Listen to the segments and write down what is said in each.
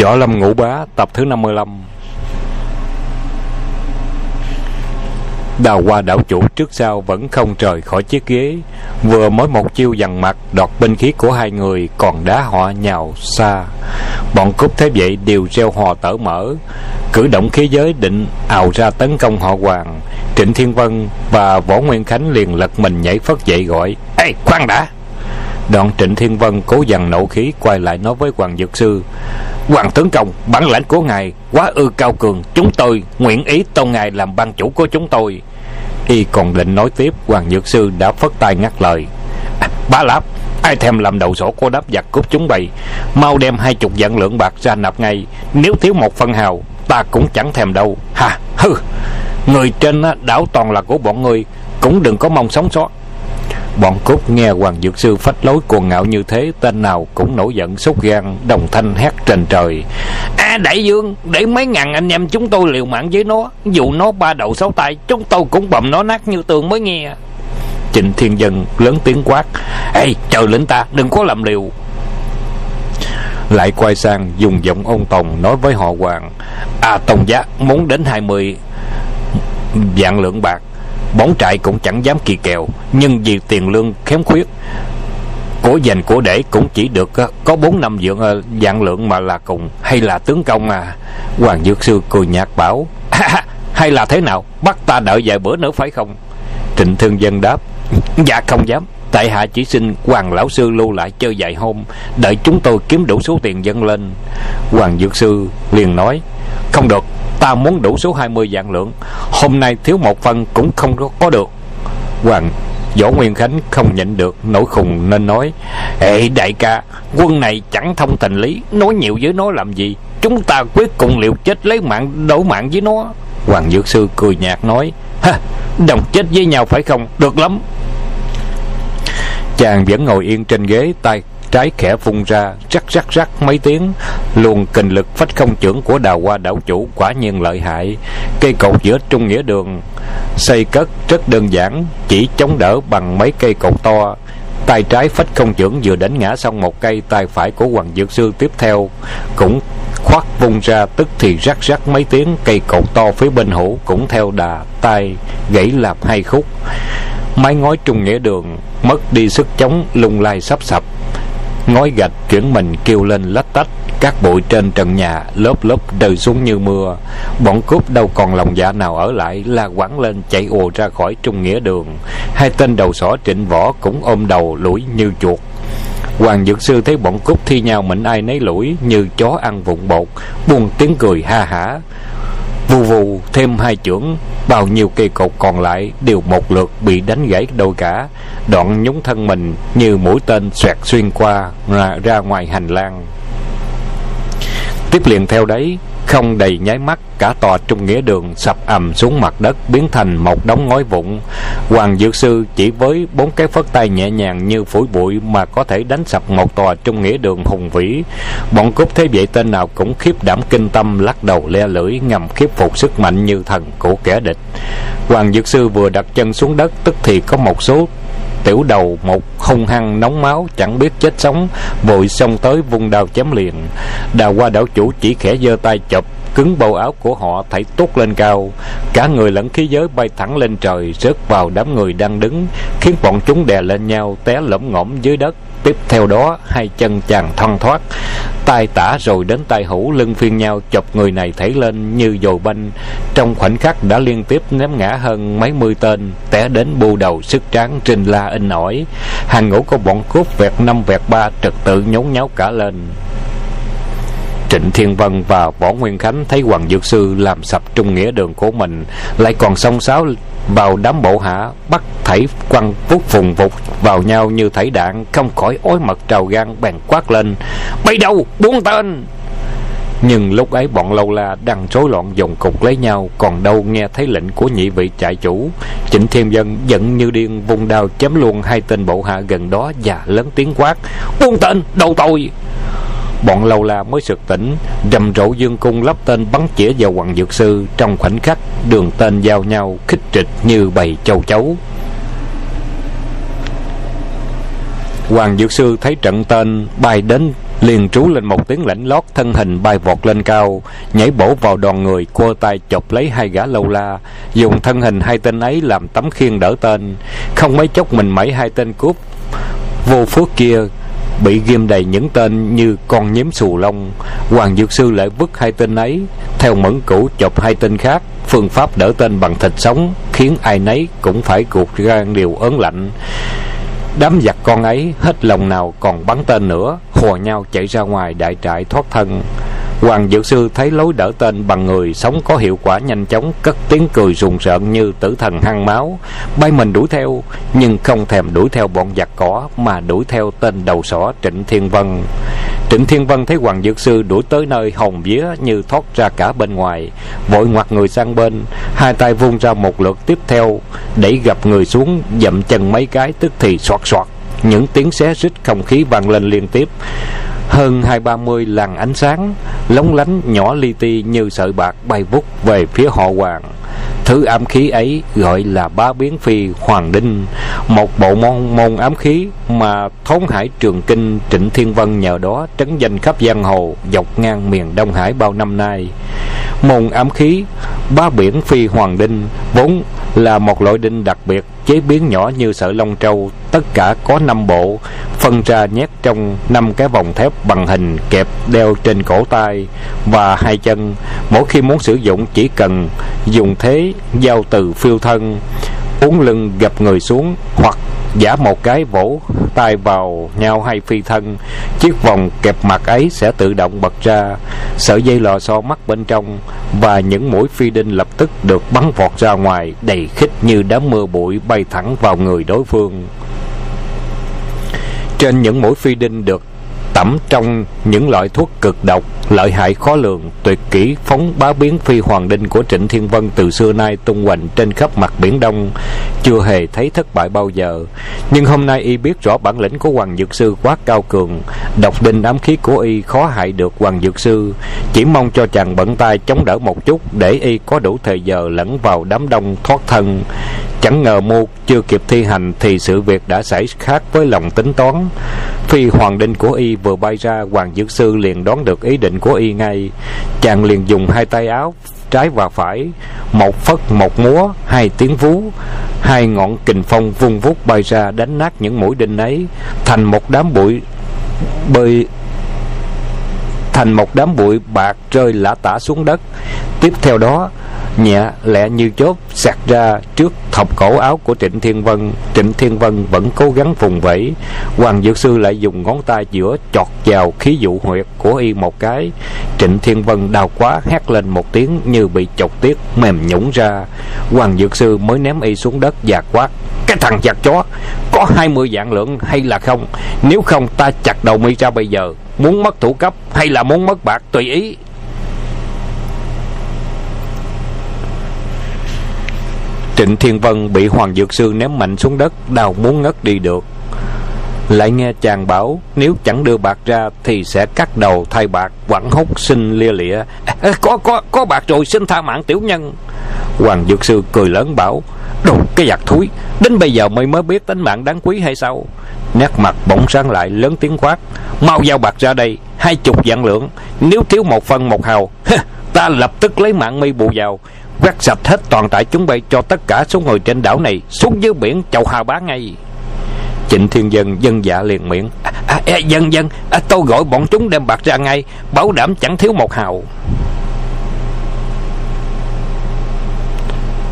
Võ Lâm Ngũ Bá, tập thứ 55 Đào qua đảo chủ trước sau vẫn không rời khỏi chiếc ghế, Vừa mới một chiêu dằn mặt Đọt binh khí của hai người, Còn đá họ nhào xa. Bọn cúp thế vậy đều reo hò tở mở Cử động khí giới định ào ra tấn công họ hoàng. Trịnh Thiên Vân và Võ Nguyên Khánh liền lật mình nhảy phất dậy gọi, Ê, khoan đã! Đoạn Trịnh Thiên Vân cố dằn nộ khí Quay lại nói với Hoàng Dược Sư Hoàng tướng công bản lãnh của ngài Quá ư cao cường Chúng tôi nguyện ý tôn ngài làm ban chủ của chúng tôi. Y còn định nói tiếp Hoàng Dược Sư đã phất tay ngắt lời à, Bá Lạp Ai thèm làm đầu sổ của đáp giặc cướp chúng bày Mau đem hai chục vạn lượng bạc ra nạp ngay Nếu thiếu một phân hào Ta cũng chẳng thèm đâu. Ha, hư Người trên đảo toàn là của bọn người Cũng đừng có mong sống sót. Bọn cốt nghe Hoàng Dược Sư phách lối cuồng ngạo như thế, Tên nào cũng nổi giận, sốt gan, Đồng thanh hét trên trời. À đại dương, Để mấy ngàn anh em chúng tôi liều mạng với nó. Dù nó ba đầu sáu tay, Chúng tôi cũng bầm nó nát như tường mới nghe. Trịnh Thiên Dân lớn tiếng quát, Ê chờ lĩnh ta, đừng có làm liều. Lại quay sang dùng giọng ông tồn nói với họ hoàng à tông giá muốn đến hai mươi vạn lượng bạc bóng trại cũng chẳng dám kỳ kèo, nhưng vì tiền lương kém khuyết của dành của để cũng chỉ được ờ, có bốn năm dưỡng dạng ờ, lượng mà là cùng. Hay là tướng công à hoàng dược sư cười nhạt bảo, hay là thế nào? Bắt ta đợi vài bữa nữa phải không? Trịnh thương dân đáp dạ không dám. Tại hạ chỉ xin hoàng lão sư lưu lại chơi vài hôm, đợi chúng tôi kiếm đủ số tiền dâng lên. Hoàng dược sư liền nói, không được ta muốn đủ số 20 vạn lượng. Hôm nay thiếu một phần cũng không có được. Hoàng võ nguyên khánh không nhịn được nỗi khùng nên nói, ê, đại ca, quân này chẳng thông tình lý, nói nhiều với nó làm gì? Chúng ta quyết cùng liều chết lấy mạng đấu mạng với nó. Hoàng dược sư cười nhạt nói, ha, đồng chết với nhau phải không? Được lắm. Chàng vẫn ngồi yên trên ghế, tay trái khẽ phun ra, rắc rắc rắc mấy tiếng. Luồng kình lực phách không trưởng của đào hoa đảo chủ quả nhiên lợi hại. Cây cột giữa trung nghĩa đường, xây cất rất đơn giản, chỉ chống đỡ bằng mấy cây cột to. Tay trái phách không trưởng vừa đánh ngã xong một cây, tay phải của hoàng dược sư tiếp theo cũng khoát vung ra, tức thì rắc rắc mấy tiếng, cây cột to phía bên hữu cũng theo đà tay, gãy lạp hai khúc. Mái ngói trung nghĩa đường, mất đi sức chống, lung lay sắp sập ngói gạch chuyển mình kêu lên lách tách. Các bụi trên trần nhà lớp lớp rơi xuống như mưa. Bọn cướp đâu còn lòng dạ nào ở lại, la quẳng lên chạy ùa ra khỏi trung nghĩa đường. Hai tên đầu sỏ trịnh võ cũng ôm đầu lủi như chuột. Hoàng dược sư thấy bọn cướp thi nhau mệnh ai nấy lủi, như chó ăn vụn bột, buông tiếng cười ha hả. Vù vù, thêm hai chưởng bao nhiêu cây cột còn lại đều một lượt bị đánh gãy đôi cả. Đoạn nhúng thân mình như mũi tên xoẹt xuyên qua ra, ra ngoài hành lang. Tiếp liền theo đấy không đầy nháy mắt, cả tòa trung nghĩa đường sập ầm xuống mặt đất, biến thành một đống ngói vụn. Hoàng dược sư chỉ với bốn cái phất tay nhẹ nhàng như phủi bụi mà có thể đánh sập một tòa trung nghĩa đường hùng vĩ. Bọn cướp thế vậy tên nào cũng khiếp đảm kinh tâm, lắc đầu le lưỡi, ngầm khiếp phục sức mạnh như thần của kẻ địch. Hoàng dược sư vừa đặt chân xuống đất, tức thì có một số tiểu đầu một hung hăng nóng máu, chẳng biết chết sống, vội xông tới vung đào chém liền. Đào qua đảo chủ chỉ khẽ giơ tay chụp, cứng bầu áo của họ thảy tốt lên cao. Cả người lẫn khí giới bay thẳng lên trời, rớt vào đám người đang đứng, khiến bọn chúng đè lên nhau, té lẫm ngõm dưới đất tiếp theo đó, hai chân chàng thoăn thoát. Tay tả rồi đến tay hữu, lưng phiên nhau, chọc người này thảy lên như dồi banh. Trong khoảnh khắc đã liên tiếp ném ngã hơn mấy mươi tên, té đến bu đầu sức tráng trình la in ỏi. Hàng ngũ của bọn cướp vẹt năm vẹt ba, trật tự nhốn nháo cả lên. Trịnh Thiên Vân và Võ Nguyên Khánh thấy Hoàng Dược Sư làm sập trung nghĩa đường của mình, lại còn song sáo vào đám bộ hạ, bắt thảy quăng vút phùng vụt vào nhau như thảy đạn, không khỏi ối mật trào gan bèn quát lên: "Bay đâu, buông tên!" Nhưng lúc ấy bọn lâu la đang rối loạn dùng cục lấy nhau Còn đâu nghe thấy lệnh của nhị vị trại chủ Trịnh Thiên Dân giận như điên vung đao chém luôn hai tên bộ hạ gần đó Và lớn tiếng quát Buông tên, đầu tôi bọn lâu la mới sực tỉnh rầm rộ dương cung lắp tên bắn chĩa vào hoàng dược sư trong khoảnh khắc đường tên giao nhau khích trịch như bầy châu chấu. Hoàng dược sư thấy trận tên bay đến, liền trú lên một tiếng lãnh lót thân hình bay vọt lên cao, nhảy bổ vào đoàn người cua tay chộp lấy hai gã lâu la, dùng thân hình hai tên ấy làm tấm khiên đỡ tên. Không mấy chốc mình mẩy hai tên cướp vô phước kia bị ghim đầy những tên như con nhím xù lông. Hoàng dược sư lại vứt hai tên ấy, theo mẫn cũ chộp hai tên khác. Phương pháp đỡ tên bằng thịt sống, khiến ai nấy cũng phải cuộc gan điều ớn lạnh. Đám giặc con ấy hết lòng nào còn bắn tên nữa, hùa nhau chạy ra ngoài đại trại thoát thân hoàng dược sư thấy lối đỡ tên bằng người sống có hiệu quả nhanh chóng, cất tiếng cười rùng rợn như tử thần hăng máu. Bay mình đuổi theo, nhưng không thèm đuổi theo bọn giặc cỏ, mà đuổi theo tên đầu sỏ trịnh thiên vân. Trịnh thiên vân thấy hoàng dược sư đuổi tới nơi hồng vía như thoát ra cả bên ngoài, vội ngoặt người sang bên, hai tay vung ra một lượt tiếp theo, đẩy gập người xuống, dậm chân mấy cái, tức thì soạt soạt những tiếng xé rít không khí vang lên liên tiếp hơn hai ba mươi làn ánh sáng, lóng lánh nhỏ li ti như sợi bạc bay vút về phía họ hoàng. Thứ ám khí ấy gọi là bá biến phi hoàng đinh, một bộ môn môn ám khí mà thống hải trường kinh trịnh thiên vân nhờ đó trấn danh khắp giang hồ dọc ngang miền đông hải bao năm nay. Môn ám khí, bá biển phi hoàng đinh vốn là một loại đinh đặc biệt chế biến nhỏ như sợi lông trâu, tất cả có năm bộ phân ra nhét trong năm cái vòng thép bằng hình kẹp đeo trên cổ tay và hai chân. Mỗi khi muốn sử dụng, chỉ cần dùng thế giao từ phiêu thân, uốn lưng gập người xuống hoặc giả một cái vỗ tay vào nhau hay phi thân, chiếc vòng kẹp mặt ấy sẽ tự động bật ra. Sợi dây lò xo mắt bên trong và những mũi phi đinh lập tức được bắn vọt ra ngoài, đầy khích như đám mưa bụi bay thẳng vào người đối phương trên những mũi phi đinh được tẩm trong những loại thuốc cực độc, lợi hại khó lường, tuyệt kỹ phóng bá biến phi hoàng đinh của trịnh thiên vân từ xưa nay tung hoành trên khắp mặt biển đông, chưa hề thấy thất bại bao giờ. Nhưng hôm nay y biết rõ bản lĩnh của hoàng dược sư quá cao cường, độc đinh ám khí của y khó hại được hoàng dược sư. Chỉ mong cho chàng bận tay chống đỡ một chút để y có đủ thời giờ lẫn vào đám đông thoát thân. Chẳng ngờ mưu chưa kịp thi hành thì sự việc đã xảy khác với lòng tính toán phi hoàng đinh của y vừa bay ra, hoàng dược sư liền đoán được ý định của y ngay. Chàng liền dùng hai tay áo trái và phải, một phất, một múa, hai tiếng vú, hai ngọn kình phong vung vút bay ra đánh nát những mũi đinh ấy, thành một đám bụi bơi, thành một đám bụi bạc rơi lả tả xuống đất. Tiếp theo đó nhẹ lẹ như chốt sạc ra trước thọc cổ áo của trịnh thiên vân. Trịnh thiên vân vẫn cố gắng vùng vẫy. Hoàng dược sư lại dùng ngón tay giữa chọt vào khí dụ huyệt của y một cái. Trịnh thiên vân đau quá, hét lên một tiếng như bị chọc tiết, mềm nhũng ra. Hoàng dược sư mới ném y xuống đất và quát, cái thằng chặt chó, có hai mươi vạn lượng hay là không? Nếu không, ta chặt đầu mi ra bây giờ. Muốn mất thủ cấp hay là muốn mất bạc, tùy ý. Trịnh Thiên Vân bị Hoàng Dược Sư ném mạnh xuống đất Đau muốn ngất đi được. Lại nghe chàng bảo Nếu chẳng đưa bạc ra Thì sẽ cắt đầu thay bạc Quảng hốc xin lia lịa. À, Có có có bạc rồi xin tha mạng tiểu nhân. Hoàng Dược Sư cười lớn bảo Đồ cái giặc thúi Đến bây giờ mới mới biết tính mạng đáng quý hay sao? Nét mặt bỗng sáng lại lớn tiếng quát Mau giao bạc ra đây Hai chục vạn lượng Nếu thiếu một phân một hào Ta lập tức lấy mạng mi bù vào quét sạch hết toàn trại chúng bay cho tất cả số người trên đảo này xuống dưới biển chầu hà bá ngay. Trịnh Thiên Dân dân dạ liền miệng. À, à, à, Dân dân à, Tôi gọi bọn chúng đem bạc ra ngay Bảo đảm chẳng thiếu một hào.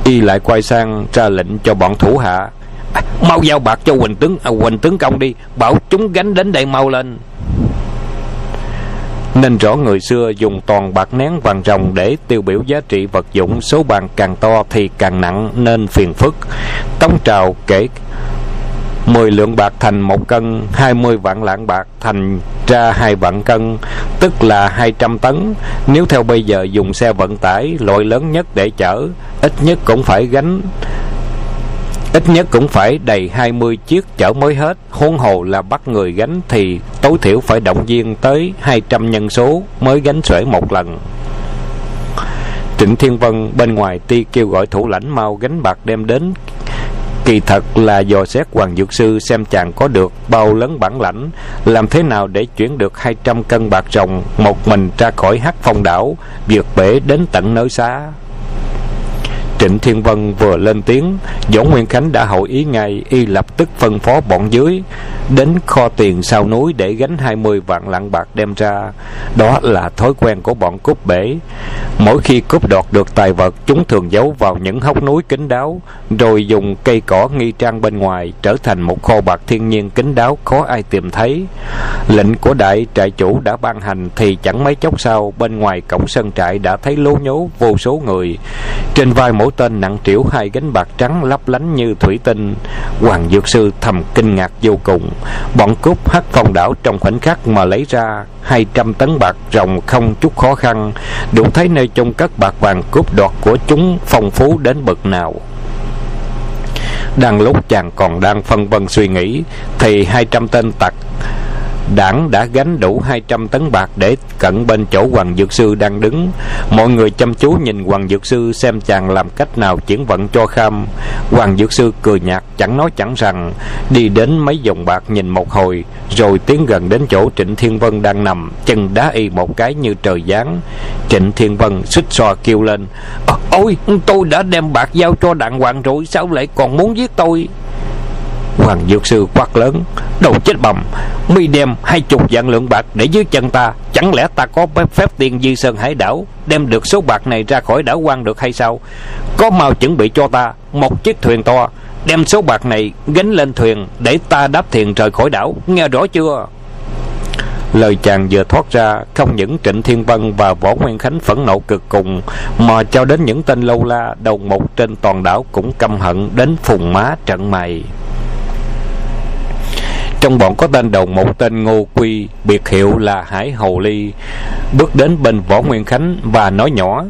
Y lại quay sang ra lệnh cho bọn thủ hạ. À, Mau giao bạc cho Quỳnh Tướng à, Quỳnh Tướng Công đi Bảo chúng gánh đến đây mau lên nên rõ người xưa dùng toàn bạc nén vàng rồng để tiêu biểu giá trị vật dụng số bàn càng to thì càng nặng nên phiền phức. Tống trào kể 10 lượng bạc thành một cân 20 vạn lạng bạc thành ra hai vạn cân, tức là 200 tấn. Nếu theo bây giờ dùng xe vận tải, loại lớn nhất để chở, ít nhất cũng phải gánh ít nhất cũng phải đầy 20 chiếc chở mới hết. Huống hồ là bắt người gánh thì tối thiểu phải động viên tới 200 nhân số mới gánh xuể một lần. Trịnh Thiên Vân bên ngoài ti kêu gọi thủ lãnh mau gánh bạc đem đến. Kỳ thật là dò xét hoàng dược sư xem chàng có được bao lớn bản lãnh, làm thế nào để chuyển được hai trăm cân bạc rồng một mình ra khỏi hắc phong đảo, vượt bể đến tận nơi xa Trịnh Thiên Vân vừa lên tiếng, Võ Nguyên Khánh đã hội ý ngay, Y lập tức phân phó bọn dưới. Đến kho tiền sau núi để gánh 20 vạn lạng bạc đem ra. Đó là thói quen của bọn cướp bể. Mỗi khi cướp đoạt được tài vật, Chúng thường giấu vào những hốc núi kín đáo, Rồi dùng cây cỏ nghi trang bên ngoài Trở thành một kho bạc thiên nhiên kín đáo Khó ai tìm thấy. Lệnh của đại trại chủ đã ban hành Thì chẳng mấy chốc sau, Bên ngoài cổng sân trại đã thấy lố nhố vô số người. Trên vai mỗi tên nặng trĩu hai gánh bạc trắng lấp lánh như thủy tinh. Hoàng dược sư thầm kinh ngạc vô cùng bọn cướp hất phong đảo trong khoảnh khắc mà lấy ra hai trăm tấn bạc rồng không chút khó khăn, đủ thấy nơi trong cất bạc vàng cướp đoạt của chúng phong phú đến bậc nào. Đang lúc chàng còn đang phân vân suy nghĩ, thì hai trăm tên tặc đảng đã gánh đủ 200 tấn bạc để cận bên chỗ Hoàng Dược Sư đang đứng. Mọi người chăm chú nhìn Hoàng Dược Sư xem chàng làm cách nào chuyển vận cho kham. Hoàng Dược Sư cười nhạt chẳng nói chẳng rằng, đi đến mấy dòng bạc nhìn một hồi, rồi tiến gần đến chỗ Trịnh Thiên Vân đang nằm, chân đá y một cái như trời giáng. Trịnh Thiên Vân xích xoa kêu lên, Ôi, tôi đã đem bạc giao cho đặng hoàng rồi, sao lại còn muốn giết tôi? Hoàng Dược Sư quát lớn, Đầu chết bầm, Mi đem hai chục vạn lượng bạc để dưới chân ta, Chẳng lẽ ta có phép tiên di sơn hải đảo, Đem được số bạc này ra khỏi đảo quan được hay sao? Có mau chuẩn bị cho ta Một chiếc thuyền to, Đem số bạc này gánh lên thuyền Để ta đáp thuyền rời khỏi đảo, Nghe rõ chưa? Lời chàng vừa thoát ra, Không những Trịnh Thiên Vân và Võ Nguyên Khánh phẫn nộ cực cùng, Mà cho đến những tên lâu la Đầu một trên toàn đảo Cũng căm hận đến phùng má trận mày trong bọn có tên đầu một tên Ngô Quy, biệt hiệu là Hải Hầu Ly, bước đến bên Võ Nguyên Khánh và nói nhỏ: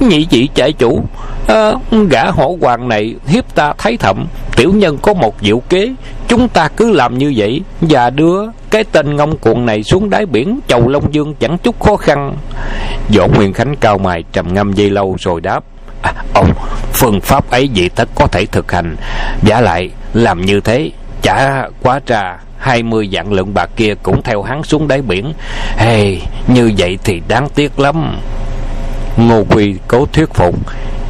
"Nhị vị trại chủ, à, gã hổ hoàng này hiếp ta thấy thậm, tiểu nhân có một diệu kế, chúng ta cứ làm như vậy và đưa cái tên ngông cuồng này xuống đáy biển chầu Long Dương chẳng chút khó khăn." Võ Nguyên Khánh cao mày trầm ngâm dây lâu rồi đáp: À, ông phương pháp ấy gì tất có thể thực hành giả lại làm như thế chả quá trà, hai mươi vạn lượng bạc kia cũng theo hắn xuống đáy biển. Hey, như vậy thì đáng tiếc lắm. Ngô quy cố thuyết phục.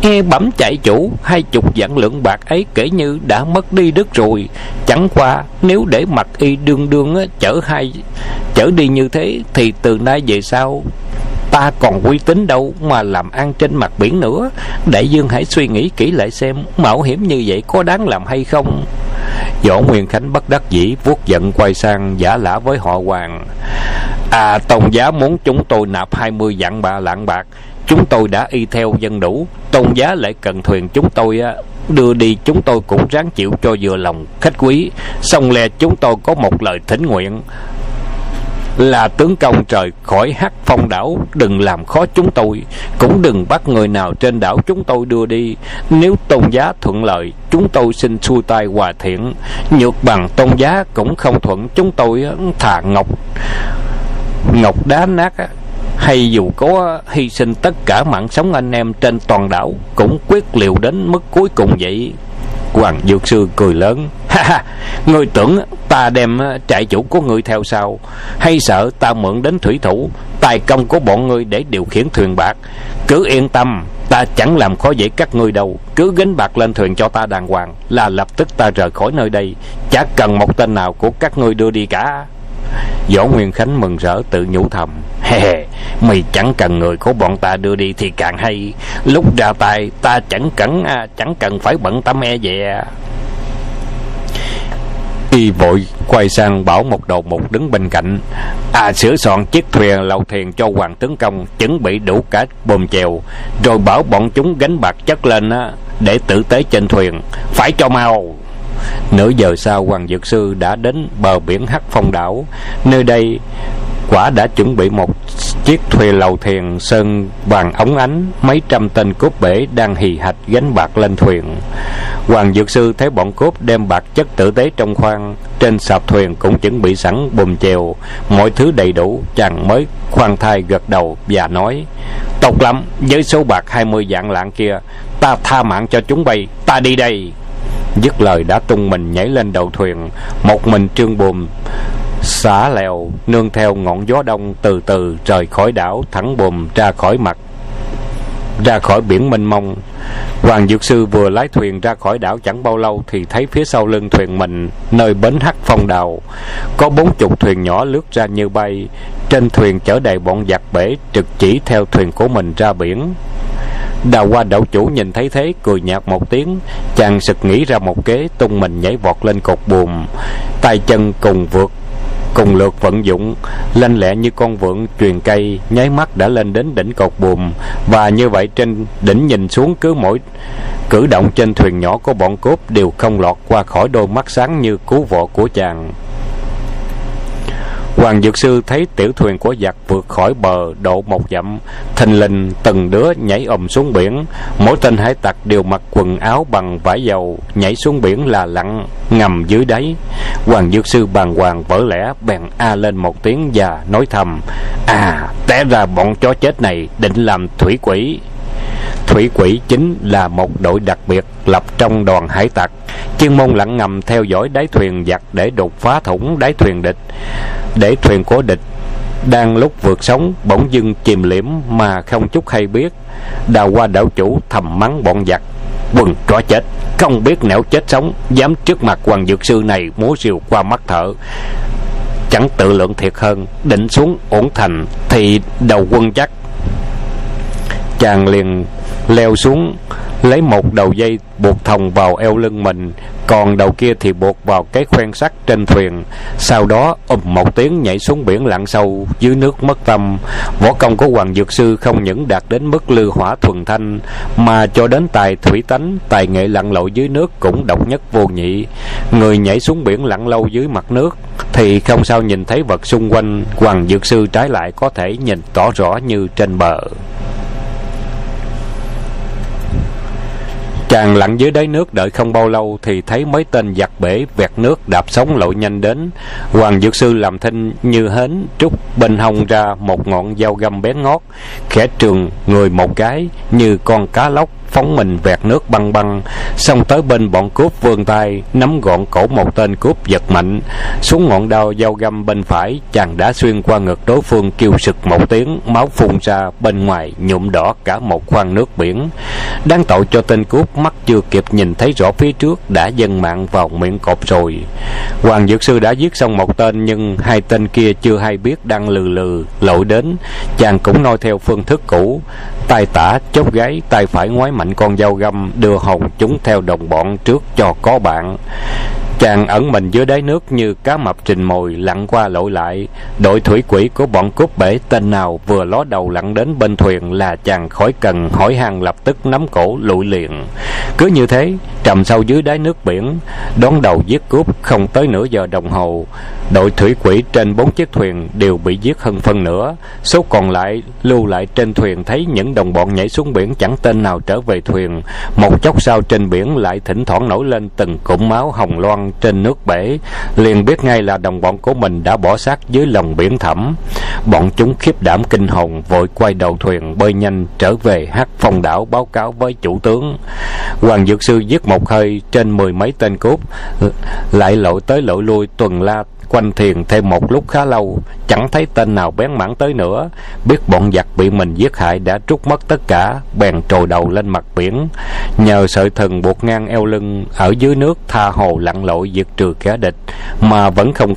E bẩm chạy chủ, hai chục vạn lượng bạc ấy kể như đã mất đi đứt rồi. Chẳng qua, nếu để mặt y đương đương chở hai, chở đi như thế, thì từ nay về sau, ta còn uy tín đâu mà làm ăn trên mặt biển nữa. Đại dương hãy suy nghĩ kỹ lại xem, mạo hiểm như vậy có đáng làm hay không? Võ nguyên khánh bất đắc dĩ vuốt giận quay sang giả lả với họ hoàng. À tôn giá muốn chúng tôi nạp hai mươi vạn ba lạng bạc. Chúng tôi đã y theo dân đủ. Tôn giá lại cần thuyền chúng tôi đưa đi chúng tôi cũng ráng chịu cho vừa lòng, khách quý. Xong lè chúng tôi có một lời thỉnh nguyện là tướng công trời, khỏi hắc phong đảo, đừng làm khó chúng tôi. Cũng đừng bắt người nào trên đảo chúng tôi đưa đi. Nếu tôn giá thuận lợi, chúng tôi xin xuôi tay hòa thiện. Nhược bằng tôn giá cũng không thuận chúng tôi thà ngọc ngọc đá nát hay dù có hy sinh tất cả mạng sống anh em trên toàn đảo, cũng quyết liều đến mức cuối cùng vậy. Hoàng Dược Sư cười lớn. Ha ha, Ngươi tưởng ta đem ờ, trại chủ của ngươi theo sau Hay sợ ta mượn đến thủy thủ, Tài công của bọn ngươi để điều khiển thuyền bạc? Cứ yên tâm, Ta chẳng làm khó dễ các ngươi đâu. Cứ gánh bạc lên thuyền cho ta đàng hoàng, Là lập tức ta rời khỏi nơi đây. Chả cần một tên nào của các ngươi đưa đi cả. Võ Nguyên Khánh mừng rỡ tự nhủ thầm. Hè Mày chẳng cần người của bọn ta đưa đi thì càng hay. Lúc ra tay ta chẳng cần à, chẳng cần phải bận tâm e dè. Y vội quay sang bảo một đầu một đứng bên cạnh. À sửa soạn chiếc thuyền lầu thuyền cho hoàng tướng công Chuẩn bị đủ cả bồm chèo. Rồi bảo bọn chúng gánh bạc chất lên á, Để tử tế trên thuyền. Phải cho mau. Nửa giờ sau Hoàng Dược Sư đã đến bờ biển Hắc Phong đảo. Nơi đây quả đã chuẩn bị một chiếc thuyền lầu thuyền sơn vàng ống ánh, mấy trăm tên cốt bể đang hì hạch gánh bạc lên thuyền. Hoàng dược sư thấy bọn cốt đem bạc chất tử tế trong khoang, trên sạp thuyền cũng chuẩn bị sẵn bùm chèo, mọi thứ đầy đủ, chàng mới khoan thai gật đầu và nói Tộc lắm, với số bạc hai mươi vạn lạng kia, ta tha mạng cho chúng bay, ta đi đây dứt lời đã tung mình nhảy lên đầu thuyền, một mình trương buồm xả lèo, nương theo ngọn gió đông từ từ rời khỏi đảo, thẳng buồm ra khỏi mặt, ra khỏi biển mênh mông. Hoàng dược sư vừa lái thuyền ra khỏi đảo chẳng bao lâu thì thấy phía sau lưng thuyền mình, nơi bến hắc phong đào, có bốn chục thuyền nhỏ lướt ra như bay. Trên thuyền chở đầy bọn giặc bể, trực chỉ theo thuyền của mình ra biển đào qua đậu chủ nhìn thấy thế, cười nhạt một tiếng, chàng sực nghĩ ra một kế, tung mình nhảy vọt lên cột buồm. Tay chân cùng vượt, cùng lượt vận dụng, lanh lẹ như con vượn truyền cây, nháy mắt đã lên đến đỉnh cột buồm. Và như vậy trên đỉnh nhìn xuống, cứ mỗi cử động trên thuyền nhỏ của bọn cốp đều không lọt qua khỏi đôi mắt sáng như cú vọ của chàng. Hoàng Dược Sư thấy tiểu thuyền của giặc vượt khỏi bờ độ một dặm, thình lình từng đứa nhảy ầm xuống biển. Mỗi tên hải tặc đều mặc quần áo bằng vải dầu, nhảy xuống biển là lặn, ngầm dưới đáy. Hoàng Dược Sư bàng hoàng vỡ lẽ, bèn a lên một tiếng và nói thầm, À, té ra bọn chó chết này định làm thủy quỷ. Thủy quỷ chính là một đội đặc biệt lập trong đoàn hải tặc, chuyên môn lặn ngầm theo dõi đáy thuyền giặc để đột phá thủng đáy thuyền địch, để thuyền của địch đang lúc vượt sóng bỗng dưng chìm liễm mà không chút hay biết. Đào qua đảo chủ thầm mắng bọn giặc, quần chó chết, không biết nẻo chết sống, dám trước mặt hoàng dược sư này múa rìu qua mắt thở. Chẳng tự lượng thiệt hơn định xuống ổn thành thì đầu quân chắc. Chàng liền leo xuống, lấy một đầu dây buộc thòng vào eo lưng mình, còn đầu kia thì buộc vào cái khoen sắt trên thuyền. Sau đó ùm một tiếng nhảy xuống biển lặn sâu dưới nước mất tâm. Võ công của hoàng dược sư không những đạt đến mức lư hỏa thuần thanh, mà cho đến tài thủy tánh, tài nghệ lặn lội dưới nước cũng độc nhất vô nhị. Người nhảy xuống biển lặn lâu dưới mặt nước thì không sao nhìn thấy vật xung quanh, hoàng dược sư trái lại có thể nhìn tỏ rõ như trên bờ. Chàng lặn dưới đáy nước đợi không bao lâu thì thấy mấy tên giặc bể vẹt nước đạp sóng lội nhanh đến. Hoàng Dược Sư làm thinh như hến trúc bên hông ra một ngọn dao găm bén ngót, khẽ trường người một cái như con cá lóc phóng mình vẹt nước băng băng. Xong tới bên bọn cướp vươn tay, nắm gọn cổ một tên cướp giật mạnh. Xuống ngọn đao dao găm bên phải, chàng đã xuyên qua ngực đối phương kêu sực một tiếng, máu phun ra, bên ngoài nhuộm đỏ cả một khoang nước biển. Đáng tội cho tên cướp, mắt chưa kịp nhìn thấy rõ phía trước, đã dâng mạng vào miệng cột rồi. Hoàng dược sư đã giết xong một tên, nhưng hai tên kia chưa hay biết đang lừ lừ, lội đến. Chàng cũng noi theo phương thức cũ, tay tả chốt gáy, tay phải ngoái mạnh con dao găm đưa hồn chúng theo đồng bọn trước cho có bạn chàng ẩn mình dưới đáy nước như cá mập trình mồi lặn qua lội lại. Đội thủy quỷ của bọn cướp bể tên nào vừa ló đầu lặn đến bên thuyền là chàng khỏi cần, hỏi hàng lập tức nắm cổ lụi liền. Cứ như thế, trầm sâu dưới đáy nước biển, đón đầu giết cướp không tới nửa giờ đồng hồ. Đội thủy quỷ trên bốn chiếc thuyền đều bị giết hơn phân nửa. Số còn lại lưu lại trên thuyền thấy những đồng bọn nhảy xuống biển chẳng tên nào trở về thuyền. Một chốc sau trên biển lại thỉnh thoảng nổi lên từng cụm máu hồng loan trên nước bể, liền biết ngay là đồng bọn của mình đã bỏ xác dưới lòng biển thẳm. Bọn chúng khiếp đảm kinh hồn, vội quay đầu thuyền, bơi nhanh trở về hát phong đảo báo cáo với chủ tướng. Hoàng dược sư giết một hơi trên mười mấy tên cốt lại lội tới lội lui tuần la quanh thiền thêm một lúc khá lâu, chẳng thấy tên nào bén mảng tới nữa. Biết bọn giặc bị mình giết hại đã trút mất tất cả, bèn trồi đầu lên mặt biển. Nhờ sợi thừng buộc ngang eo lưng, ở dưới nước tha hồ lặn lội diệt trừ kẻ địch, mà vẫn không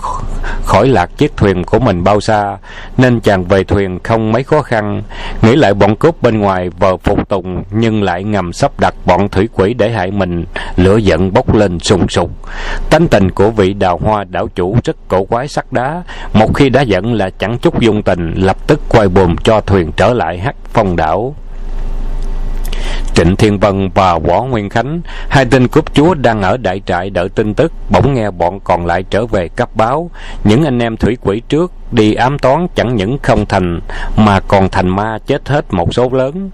khỏi lạc chiếc thuyền của mình bao xa. Nên chàng về thuyền không mấy khó khăn, nghĩ lại bọn cướp bên ngoài vờ phục tùng, nhưng lại ngầm sắp đặt bọn thủy quỷ để hại mình. Lửa giận bốc lên sùng sục. Tánh tình của vị đào hoa đảo chủ rất cổ quái sắt đá một khi đã giận là chẳng chút dung tình lập tức quay buồm cho thuyền trở lại hắc phong đảo Trịnh Thiên Vân và Võ Nguyên Khánh, hai tên cướp chúa đang ở đại trại đợi tin tức, bỗng nghe bọn còn lại trở về cấp báo. Những anh em thủy quỷ trước đi ám toán chẳng những không thành, mà còn thành ma chết hết một số lớn.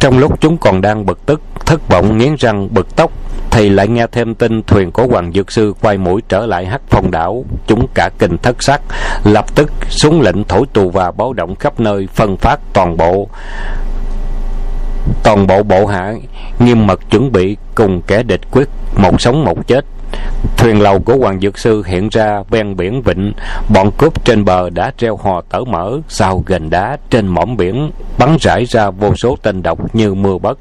Trong lúc chúng còn đang bực tức, thất vọng nghiến răng bực tốc, thì lại nghe thêm tin thuyền của hoàng dược sư quay mũi trở lại hắc phong đảo. Chúng cả kinh thất sắc, lập tức xuống lệnh thổi tù và báo động khắp nơi, phân phát toàn bộ. Toàn bộ bộ hạ nghiêm mật chuẩn bị cùng kẻ địch quyết, một sống một chết thuyền lầu của hoàng dược sư hiện ra ven biển vịnh. Bọn cướp trên bờ đã treo hò tở mở sau gần đá trên mỏm biển, bắn rải ra vô số tên độc như mưa bất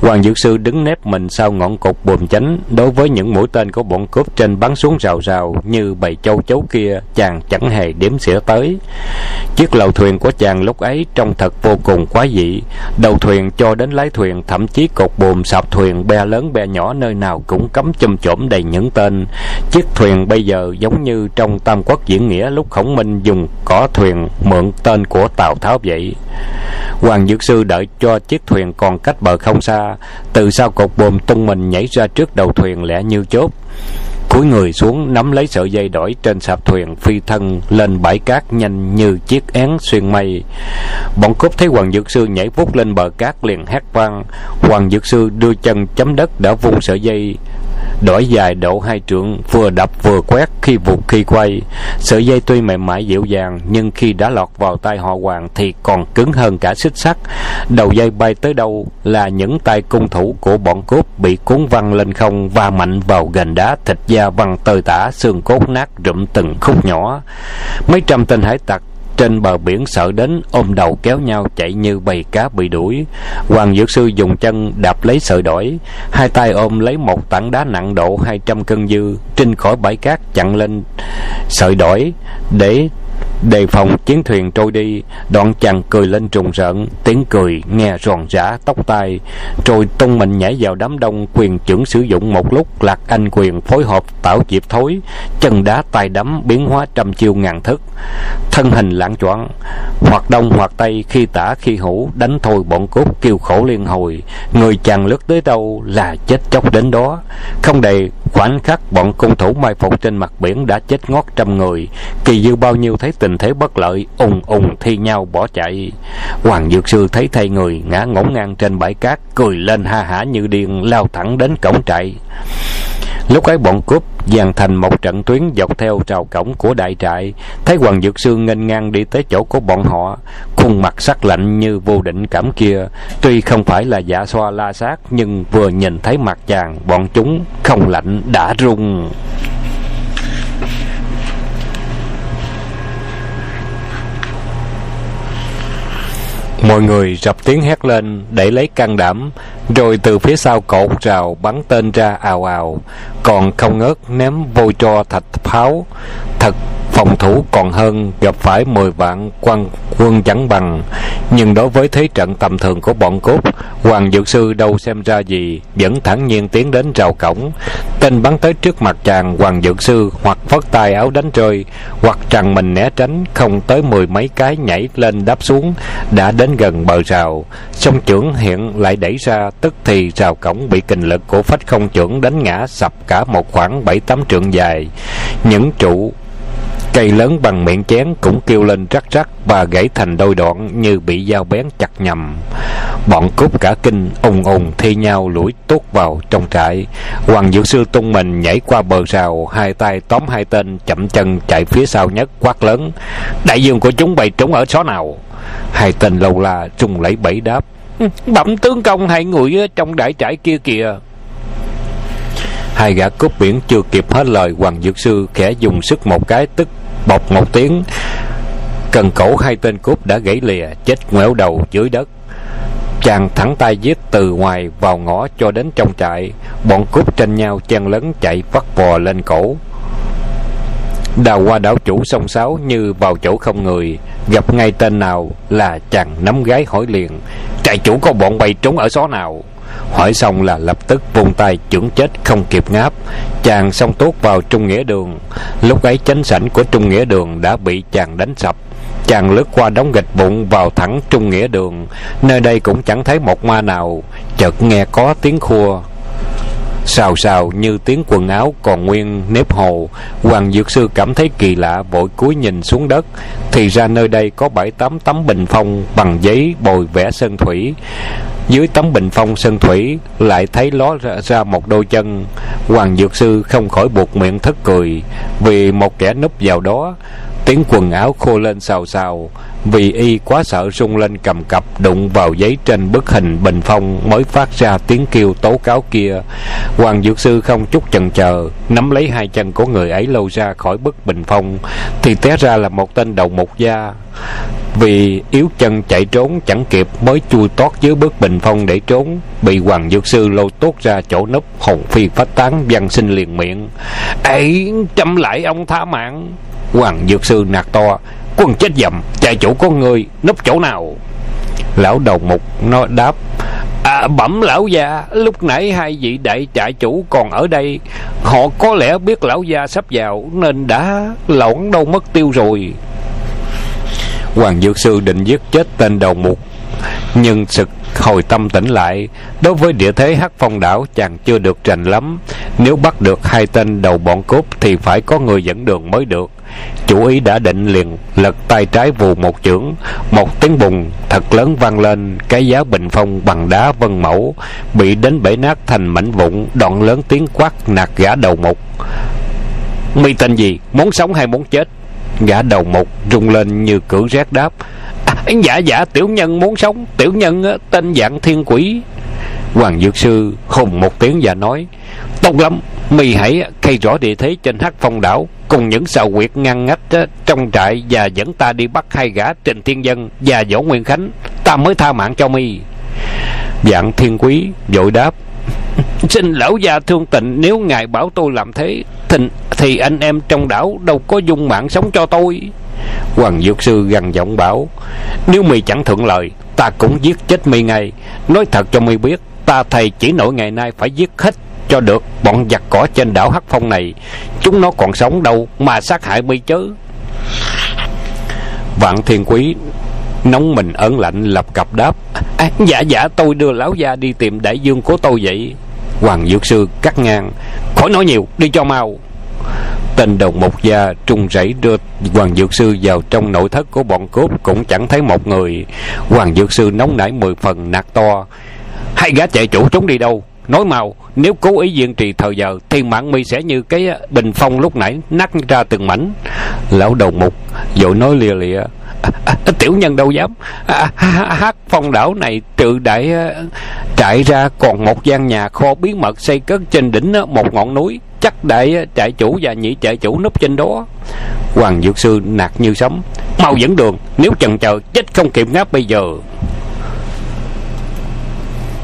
hoàng dược sư đứng nép mình sau ngọn cột buồm chánh đối với những mũi tên của bọn cướp trên bắn xuống rào rào như bầy châu chấu kia, chàng chẳng hề đếm xỉa tới. Chiếc lầu thuyền của chàng lúc ấy trông thật vô cùng quái dị. Đầu thuyền cho đến lái thuyền, thậm chí cột buồm sạp thuyền, be lớn be nhỏ nơi nào cũng cấm châm chổm đầy những tên. Chiếc thuyền bây giờ giống như trong tam quốc diễn nghĩa lúc khổng minh dùng cỏ thuyền mượn tên của tào tháo vậy. Hoàng dược sư đợi cho chiếc thuyền còn cách bờ không xa, từ sau cột buồm tung mình nhảy ra trước đầu thuyền lẽ như chốt. Cúi người xuống nắm lấy sợi dây đổi trên sạp thuyền, phi thân lên bãi cát nhanh như chiếc én xuyên mây. Bọn cướp thấy hoàng dược sư nhảy vút lên bờ cát liền hét vang. Hoàng dược sư đưa chân chấm đất đã vung sợi dây đổi dài độ hai trượng vừa đập vừa quét, khi vụt khi quay. Sợi dây tuy mềm mại dịu dàng, nhưng khi đã lọt vào tay họ hoàng thì còn cứng hơn cả xích sắt. Đầu dây bay tới đâu là những tay cung thủ của bọn cướp bị cuốn văng lên không và mạnh vào gành đá thịt da văng tơi tả, xương cốt nát rụm từng khúc nhỏ. Mấy trăm tên hải tặc trên bờ biển sợ đến ôm đầu kéo nhau chạy như bầy cá bị đuổi. Hoàng dược sư dùng chân đạp lấy sợi đổi, hai tay ôm lấy một tảng đá nặng độ hai trăm cân dư trên khỏi bãi cát chặn lên sợi đổi để đề phòng chiến thuyền trôi đi, đoạn chàng cười lên trùng rợn, tiếng cười nghe ròn rã tóc tai. Rồi tung mình nhảy vào đám đông, quyền trưởng sử dụng một lúc, lạc anh quyền phối hợp tạo dịp thối, chân đá tay đấm biến hóa trăm chiêu ngàn thức. Thân hình lãng choạng hoặc đông hoặc tây, khi tả khi hữu, đánh thôi bọn cốt kêu khổ liên hồi. Người chàng lướt tới đâu là chết chóc đến đó. Không đầy khoảnh khắc bọn cung thủ mai phục trên mặt biển đã chết ngót trăm người. Kỳ dư bao nhiêu thấy tình thế bất lợi, ùng ùng thi nhau bỏ chạy. Hoàng dược sư thấy thay người, ngã ngổn ngang trên bãi cát, cười lên ha hả như điên, lao thẳng đến cổng trại. Lúc ấy bọn cướp dàn thành một trận tuyến dọc theo trào cổng của đại trại. Thấy hoàng dược sư nghênh ngang đi tới chỗ của bọn họ, khuôn mặt sắc lạnh như vô định cảm kia. Tuy không phải là dạ xoa la sát, nhưng vừa nhìn thấy mặt chàng, bọn chúng không lạnh, đã run mọi người rập tiếng hét lên để lấy can đảm, rồi từ phía sau cột rào bắn tên ra ào ào. Còn không ngớt ném vôi cho thạch pháo. Thật phòng thủ còn hơn gặp phải mười vạn quan quân chẳng bằng. Nhưng đối với thế trận tầm thường của bọn cốt hoàng dược sư đâu xem ra gì, vẫn thản nhiên tiến đến rào cổng. Tên bắn tới trước mặt chàng hoàng dược sư hoặc phất tay áo đánh rơi, hoặc chàng mình né tránh, không tới mười mấy cái nhảy lên đáp xuống, đã đến gần bờ rào. Song trưởng hiện lại đẩy ra, tức thì rào cổng bị kình lực của phách không trưởng đánh ngã sập cả một khoảng bảy tám trượng dài. Những trụ cây lớn bằng miệng chén cũng kêu lên rắc rắc và gãy thành đôi đoạn như bị dao bén chặt nhầm. Bọn cướp cả kinh ùng ùng thi nhau lủi tốt vào trong trại. Hoàng dược sư tung mình nhảy qua bờ rào, hai tay tóm hai tên, chậm chân chạy phía sau nhất, quát lớn, đại dương của chúng bày trúng ở xó nào? Hai tên lâu la trùng lấy bẫy đáp, bẩm tướng công hai người trong đại trại kia kìa. Hai gã cướp biển chưa kịp hết lời, hoàng dược sư khẽ dùng sức một cái, tức bọc một tiếng, cần cổ hai tên cướp đã gãy lìa, chết ngoéo đầu dưới đất. Chàng thẳng tay giết từ ngoài vào ngõ cho đến trong trại. Bọn cướp tranh nhau chen lấn chạy vắt vò lên cổ. Đào qua đảo chủ sông sáo như vào chỗ không người. Gặp ngay tên nào là chàng nắm gái hỏi liền, trại chủ có bọn bay trốn ở xó nào? Hỏi xong là lập tức vung tay chuẩn chết không kịp ngáp. Chàng xông tốt vào trung nghĩa đường. Lúc ấy chánh sảnh của trung nghĩa đường đã bị chàng đánh sập. Chàng lướt qua đống gạch bụng vào thẳng trung nghĩa đường. Nơi đây cũng chẳng thấy một ma nào. Chợt nghe có tiếng khua. Xào xào như tiếng quần áo còn nguyên nếp hồ. Hoàng dược sư cảm thấy kỳ lạ, vội cúi nhìn xuống đất. Thì ra nơi đây có bảy tám tấm bình phong bằng giấy bồi vẽ sơn thủy dưới tấm bình phong sơn thủy lại thấy ló ra, ra một đôi chân. Hoàng dược sư không khỏi buộc miệng thất cười vì một kẻ núp vào đó tiếng quần áo khô lên xào xào, vì y quá sợ rung lên cầm cập đụng vào giấy trên bức hình bình phong mới phát ra tiếng kêu tố cáo kia. Hoàng dược sư không chút chần chờ nắm lấy hai chân của người ấy lâu ra khỏi bức bình phong, thì té ra là một tên đầu mục gia. Vì yếu chân chạy trốn chẳng kịp mới chui tót dưới bức bình phong để trốn, bị hoàng dược sư lôi tốt ra chỗ núp hồn phi phách tán văn sinh liền miệng. Ấy chăm lại ông tha mạng hoàng dược sư nạt to, quân chết dầm, chạy chủ có người, núp chỗ nào? Lão đầu mục nó đáp à bẩm lão gia, lúc nãy hai vị đại trại chủ còn ở đây, họ có lẽ biết lão gia sắp vào nên đã lỏng đâu mất tiêu rồi. Hoàng dược sư định giết chết tên đầu mục, nhưng sực hồi tâm tỉnh lại, đối với địa thế hắc phong đảo chàng chưa được rành lắm. Nếu bắt được hai tên đầu bọn cướp thì phải có người dẫn đường mới được chủ ý đã định liền lật tay trái vù một chưởng. Một tiếng bùng thật lớn vang lên cái giá bình phong bằng đá vân mẫu bị đánh bể nát thành mảnh vụn đoạn lớn tiếng quát nạt gã đầu mục. Mi tên gì? Muốn sống hay muốn chết? Gã đầu mục rung lên như cử rét đáp. À, dạ dạ tiểu nhân muốn sống. Tiểu nhân tên dạng thiên quỷ hoàng dược sư hùng một tiếng và nói tốt lắm mi hãy khai rõ địa thế trên hắc phong đảo cùng những xào quyệt ngăn ngách trong trại và dẫn ta đi bắt hai gã trình thiên dân và võ nguyên khánh. Ta mới tha mạng cho mi. Dạng thiên quý vội đáp xin lão gia thương tình nếu ngài bảo tôi làm thế thì, thì anh em trong đảo đâu có dung mạng sống cho tôi. Hoàng dược sư gằn giọng bảo nếu mi chẳng thuận lời ta cũng giết chết mi ngay. Nói thật cho mi biết ta thầy chỉ nổi ngày nay phải giết hết cho được bọn giặc cỏ trên đảo hắc phong này. Chúng nó còn sống đâu mà sát hại mi chứ? vạn thiên quý nóng mình ớn lạnh lập cập đáp à, dạ dạ tôi đưa lão gia đi tìm đại dương của tôi vậy. Hoàng dược sư cắt ngang khỏi nói nhiều đi cho mau. Tên đồng một gia trung rẫy đưa hoàng dược sư vào trong nội thất của bọn cướp cũng chẳng thấy một người. Hoàng dược sư nóng nảy mười phần nạt to hai gã chạy chủ trốn đi đâu? Nói mau nếu cố ý diện trì thời giờ thì mạng mi sẽ như cái bình phong lúc nãy nát ra từng mảnh. Lão đầu mục vội nói lìa lìa. À, à, à tiểu nhân đâu dám? À, à, à hát phong đảo này trừ đại trại ra còn một gian nhà kho bí mật xây cất trên đỉnh một ngọn núi. Chắc đại trại chủ và nhị trại chủ núp trên đó. Hoàng dược sư nạt như sấm. Mau dẫn đường nếu chần chờ chết không kịp ngáp bây giờ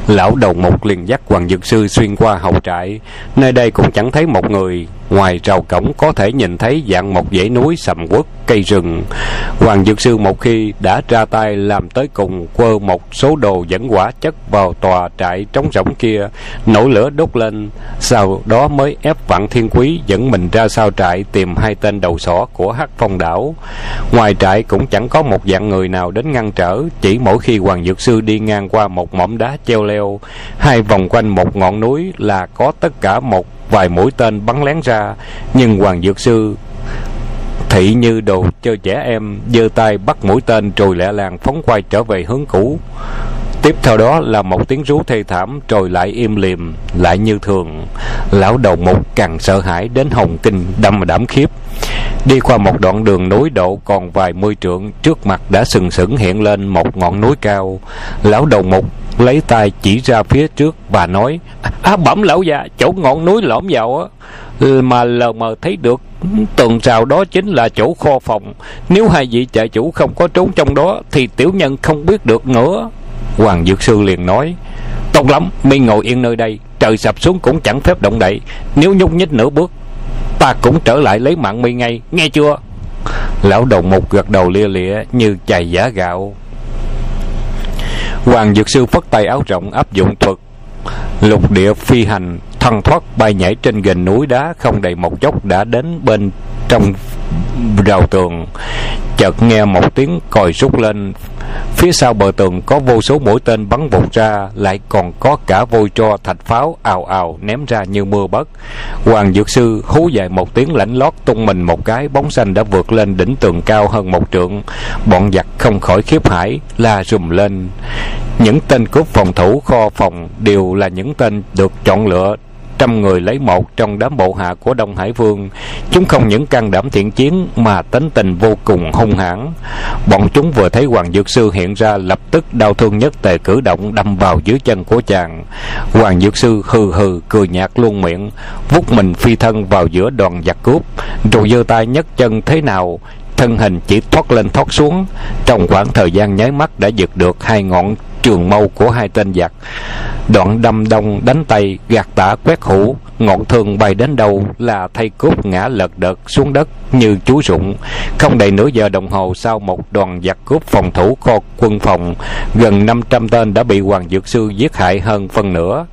lão đầu mục liền dắt hoàng dược sư xuyên qua hậu trại. Nơi đây cũng chẳng thấy một người ngoài rào cổng có thể nhìn thấy dạng một dãy núi sầm uất, cây rừng. Hoàng dược sư một khi đã ra tay làm tới cùng, quơ một số đồ dẫn quả chất vào tòa trại trống rỗng kia, nổ lửa đốt lên, sau đó mới ép vạn thiên quý dẫn mình ra sao trại tìm hai tên đầu sỏ của hắc phong đảo. Ngoài trại cũng chẳng có một dạng người nào đến ngăn trở, chỉ mỗi khi hoàng dược sư đi ngang qua một mỏm đá treo leo, hai vòng quanh một ngọn núi là có tất cả một vài mũi tên bắn lén ra, nhưng hoàng dược sư thị như đồ chơi trẻ em giơ tay bắt mũi tên rồi lẹ làng phóng quay trở về hướng cũ. Tiếp theo đó là một tiếng rú thê thảm rồi lại im lìm, lại như thường. Lão đầu mục càng sợ hãi đến hồng kinh đâm mà đảm khiếp. Đi qua một đoạn đường núi độ còn vài mươi trượng, trước mặt đã sừng sững hiện lên một ngọn núi cao. Lão đầu mục lấy tay chỉ ra phía trước và nói á bẩm lão già, chỗ ngọn núi lõm vào á ừ, mà lờ mờ thấy được tường rào đó chính là chỗ kho phòng. Nếu hai vị trại chủ không có trốn trong đó, thì tiểu nhân không biết được nữa. Hoàng dược sư liền nói, tốt lắm, mi ngồi yên nơi đây, trời sập xuống cũng chẳng phép động đậy. Nếu nhúc nhích nửa bước, ta cũng trở lại lấy mạng mi ngay, nghe chưa? Lão đầu mục gật đầu lia lịa như chày giả gạo hoàng dược sư phất tay áo rộng áp dụng thuật. Lục địa phi hành thần thoát, bay nhảy trên gành núi đá, không đầy một chốc đã đến bên trong rào tường. Chợt nghe một tiếng còi rút lên. Phía sau bờ tường có vô số mũi tên bắn vụt ra, lại còn có cả vôi tro, thạch pháo ào ào ném ra như mưa bất hoàng dược sư hú dài một tiếng lãnh lót tung mình một cái, bóng xanh đã vượt lên đỉnh tường cao hơn một trượng. Bọn giặc không khỏi khiếp hải la rùm lên những tên cướp phòng thủ kho phòng đều là những tên được chọn lựa trăm người lấy một trong đám bộ hạ của Đông Hải Vương. Chúng không những can đảm thiện chiến mà tính tình vô cùng hung hãn. Bọn chúng vừa thấy Hoàng Dược Sư hiện ra lập tức đau thương nhất tề cử động đâm vào dưới chân của chàng. Hoàng Dược Sư hừ hừ cười nhạt luôn miệng, vút mình phi thân vào giữa đoàn giặc cướp, rồi giơ tay nhấc chân thế nào thân hình chỉ thoát lên thoát xuống trong khoảng thời gian nháy mắt đã giật được hai ngọn trường mâu của hai tên giặc. Đoạn đâm đông đánh tay, gạt tả quét hũ, ngọn thương bay đến đâu là thay cốt ngã lật đật xuống đất như chú rụng không đầy nửa giờ đồng hồ sau một đoàn giặc cướp phòng thủ kho quân phòng, gần 500 tên đã bị hoàng dược sư giết hại hơn phân nửa.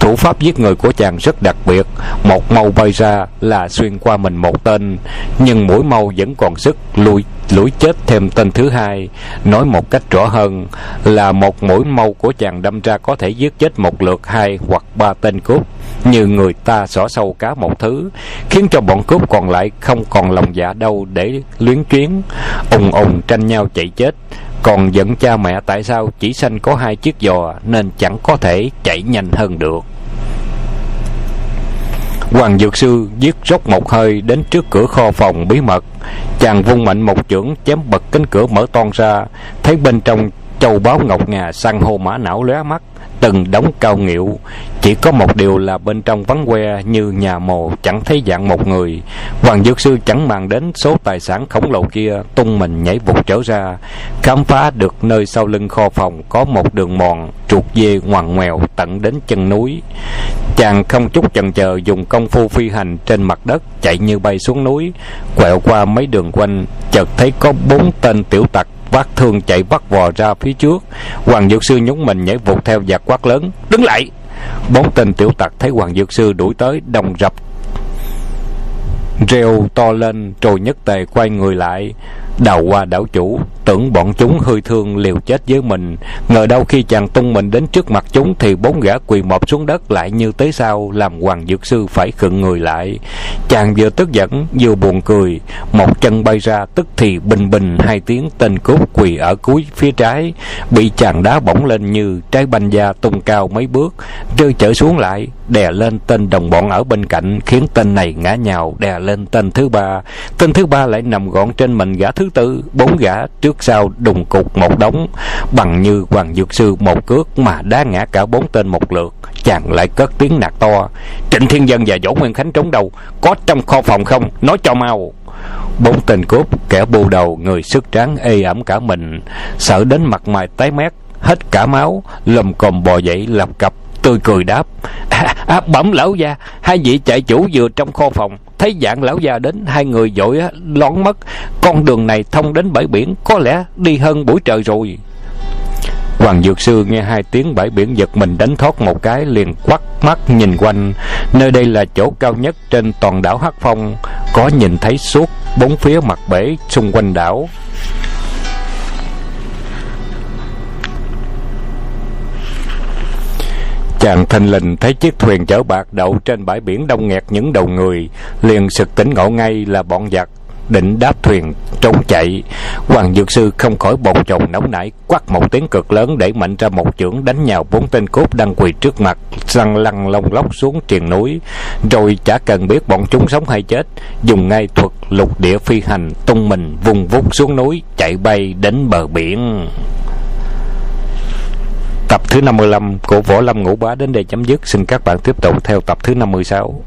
Thủ pháp giết người của chàng rất đặc biệt, một mâu bay ra là xuyên qua mình một tên, nhưng mũi mâu vẫn còn sức lùi lũi chết thêm tên thứ hai. Nói một cách rõ hơn là một mũi mâu của chàng đâm ra có thể giết chết một lượt hai hoặc ba tên cướp, như người ta xỏ sâu cá một thứ, khiến cho bọn cướp còn lại không còn lòng dạ đâu để luyến chuyến ùng ùng tranh nhau chạy chết. Còn giận cha mẹ tại sao chỉ sanh có hai chiếc giò nên chẳng có thể chạy nhanh hơn được. Hoàng Dược Sư giết rốc một hơi đến trước cửa kho phòng bí mật. Chàng vung mạnh một chưởng chém bật cánh cửa mở toan ra, thấy bên trong châu báu ngọc ngà san hô mã não lóe mắt, từng đống cao nghiệu chỉ có một điều là bên trong vắng que như nhà mồ chẳng thấy dạng một người. Hoàng dược sư chẳng màng đến số tài sản khổng lồ kia, tung mình nhảy vụt trở ra. Khám phá được nơi sau lưng kho phòng có một đường mòn, chuột dê ngoằn ngoèo tận đến chân núi. Chàng không chút chần chờ dùng công phu phi hành trên mặt đất, chạy như bay xuống núi, quẹo qua mấy đường quanh, chợt thấy có bốn tên tiểu tặc vác thương chạy vắt vò ra phía trước. Hoàng dược sư nhúng mình nhảy vụt theo giặc quát lớn, đứng lại! Bốn tên tiểu tặc thấy hoàng dược sư đuổi tới, đồng rập rêu to lên rồi nhất tề quay người lại, đào qua đảo chủ tưởng bọn chúng hơi thương liều chết với mình. Ngờ đâu khi chàng tung mình đến trước mặt chúng thì bốn gã quỳ mọp xuống đất lại như tới sau, làm hoàng dược sư phải khựng người lại. Chàng vừa tức giận, vừa buồn cười. Một chân bay ra, tức thì bình bình hai tiếng, tên cốt quỳ ở cuối phía trái. Bị chàng đá bổng lên như trái banh da tung cao mấy bước. Rơi trở xuống lại, đè lên tên đồng bọn ở bên cạnh, khiến tên này ngã nhào, đè lên tên thứ ba. Tên thứ ba lại nằm gọn trên mình gã thứ tư. Bốn gã trước sau đùng cục một đống bằng như hoàng dược sư một cước mà đá ngã cả bốn tên một lượt chàng lại cất tiếng nạt to. Trịnh thiên dân và võ nguyên khánh trốn đâu? Có trong kho phòng không? Nói cho mau. Bốn tên cướp kẻ bù đầu người sức tráng ê ẩm cả mình. Sợ đến mặt mày tái mét hết cả máu lầm còm bò dậy lập cập tươi cười đáp. À, à, bẩm lão gia hai vị chạy chủ vừa trong kho phòng thấy dạng lão già đến hai người dội lón mất con đường này thông đến bãi biển có lẽ đi hơn buổi trời rồi Hoàng Dược Sư nghe hai tiếng bãi biển giật mình đánh thoát một cái liền quắt mắt nhìn quanh. Nơi đây là chỗ cao nhất trên toàn đảo Hắc Phong, có nhìn thấy suốt bốn phía mặt bể xung quanh đảo. Chàng thanh lình thấy chiếc thuyền chở bạc đậu trên bãi biển đông nghẹt những đầu người, liền sực tỉnh ngộ ngay là bọn giặc định đáp thuyền trốn chạy. Hoàng dược sư không khỏi bồn chồn nóng nảy quát một tiếng cực lớn để mạnh ra một chưởng đánh nhào bốn tên cốt đang quỳ trước mặt răng lăn lông lóc xuống triền núi. Rồi chả cần biết bọn chúng sống hay chết dùng ngay thuật lục địa phi hành tung mình vùng vút xuống núi chạy bay đến bờ biển. Tập thứ 55 của Võ Lâm Ngũ Bá đến đây chấm dứt. Xin các bạn tiếp tục theo tập thứ 56.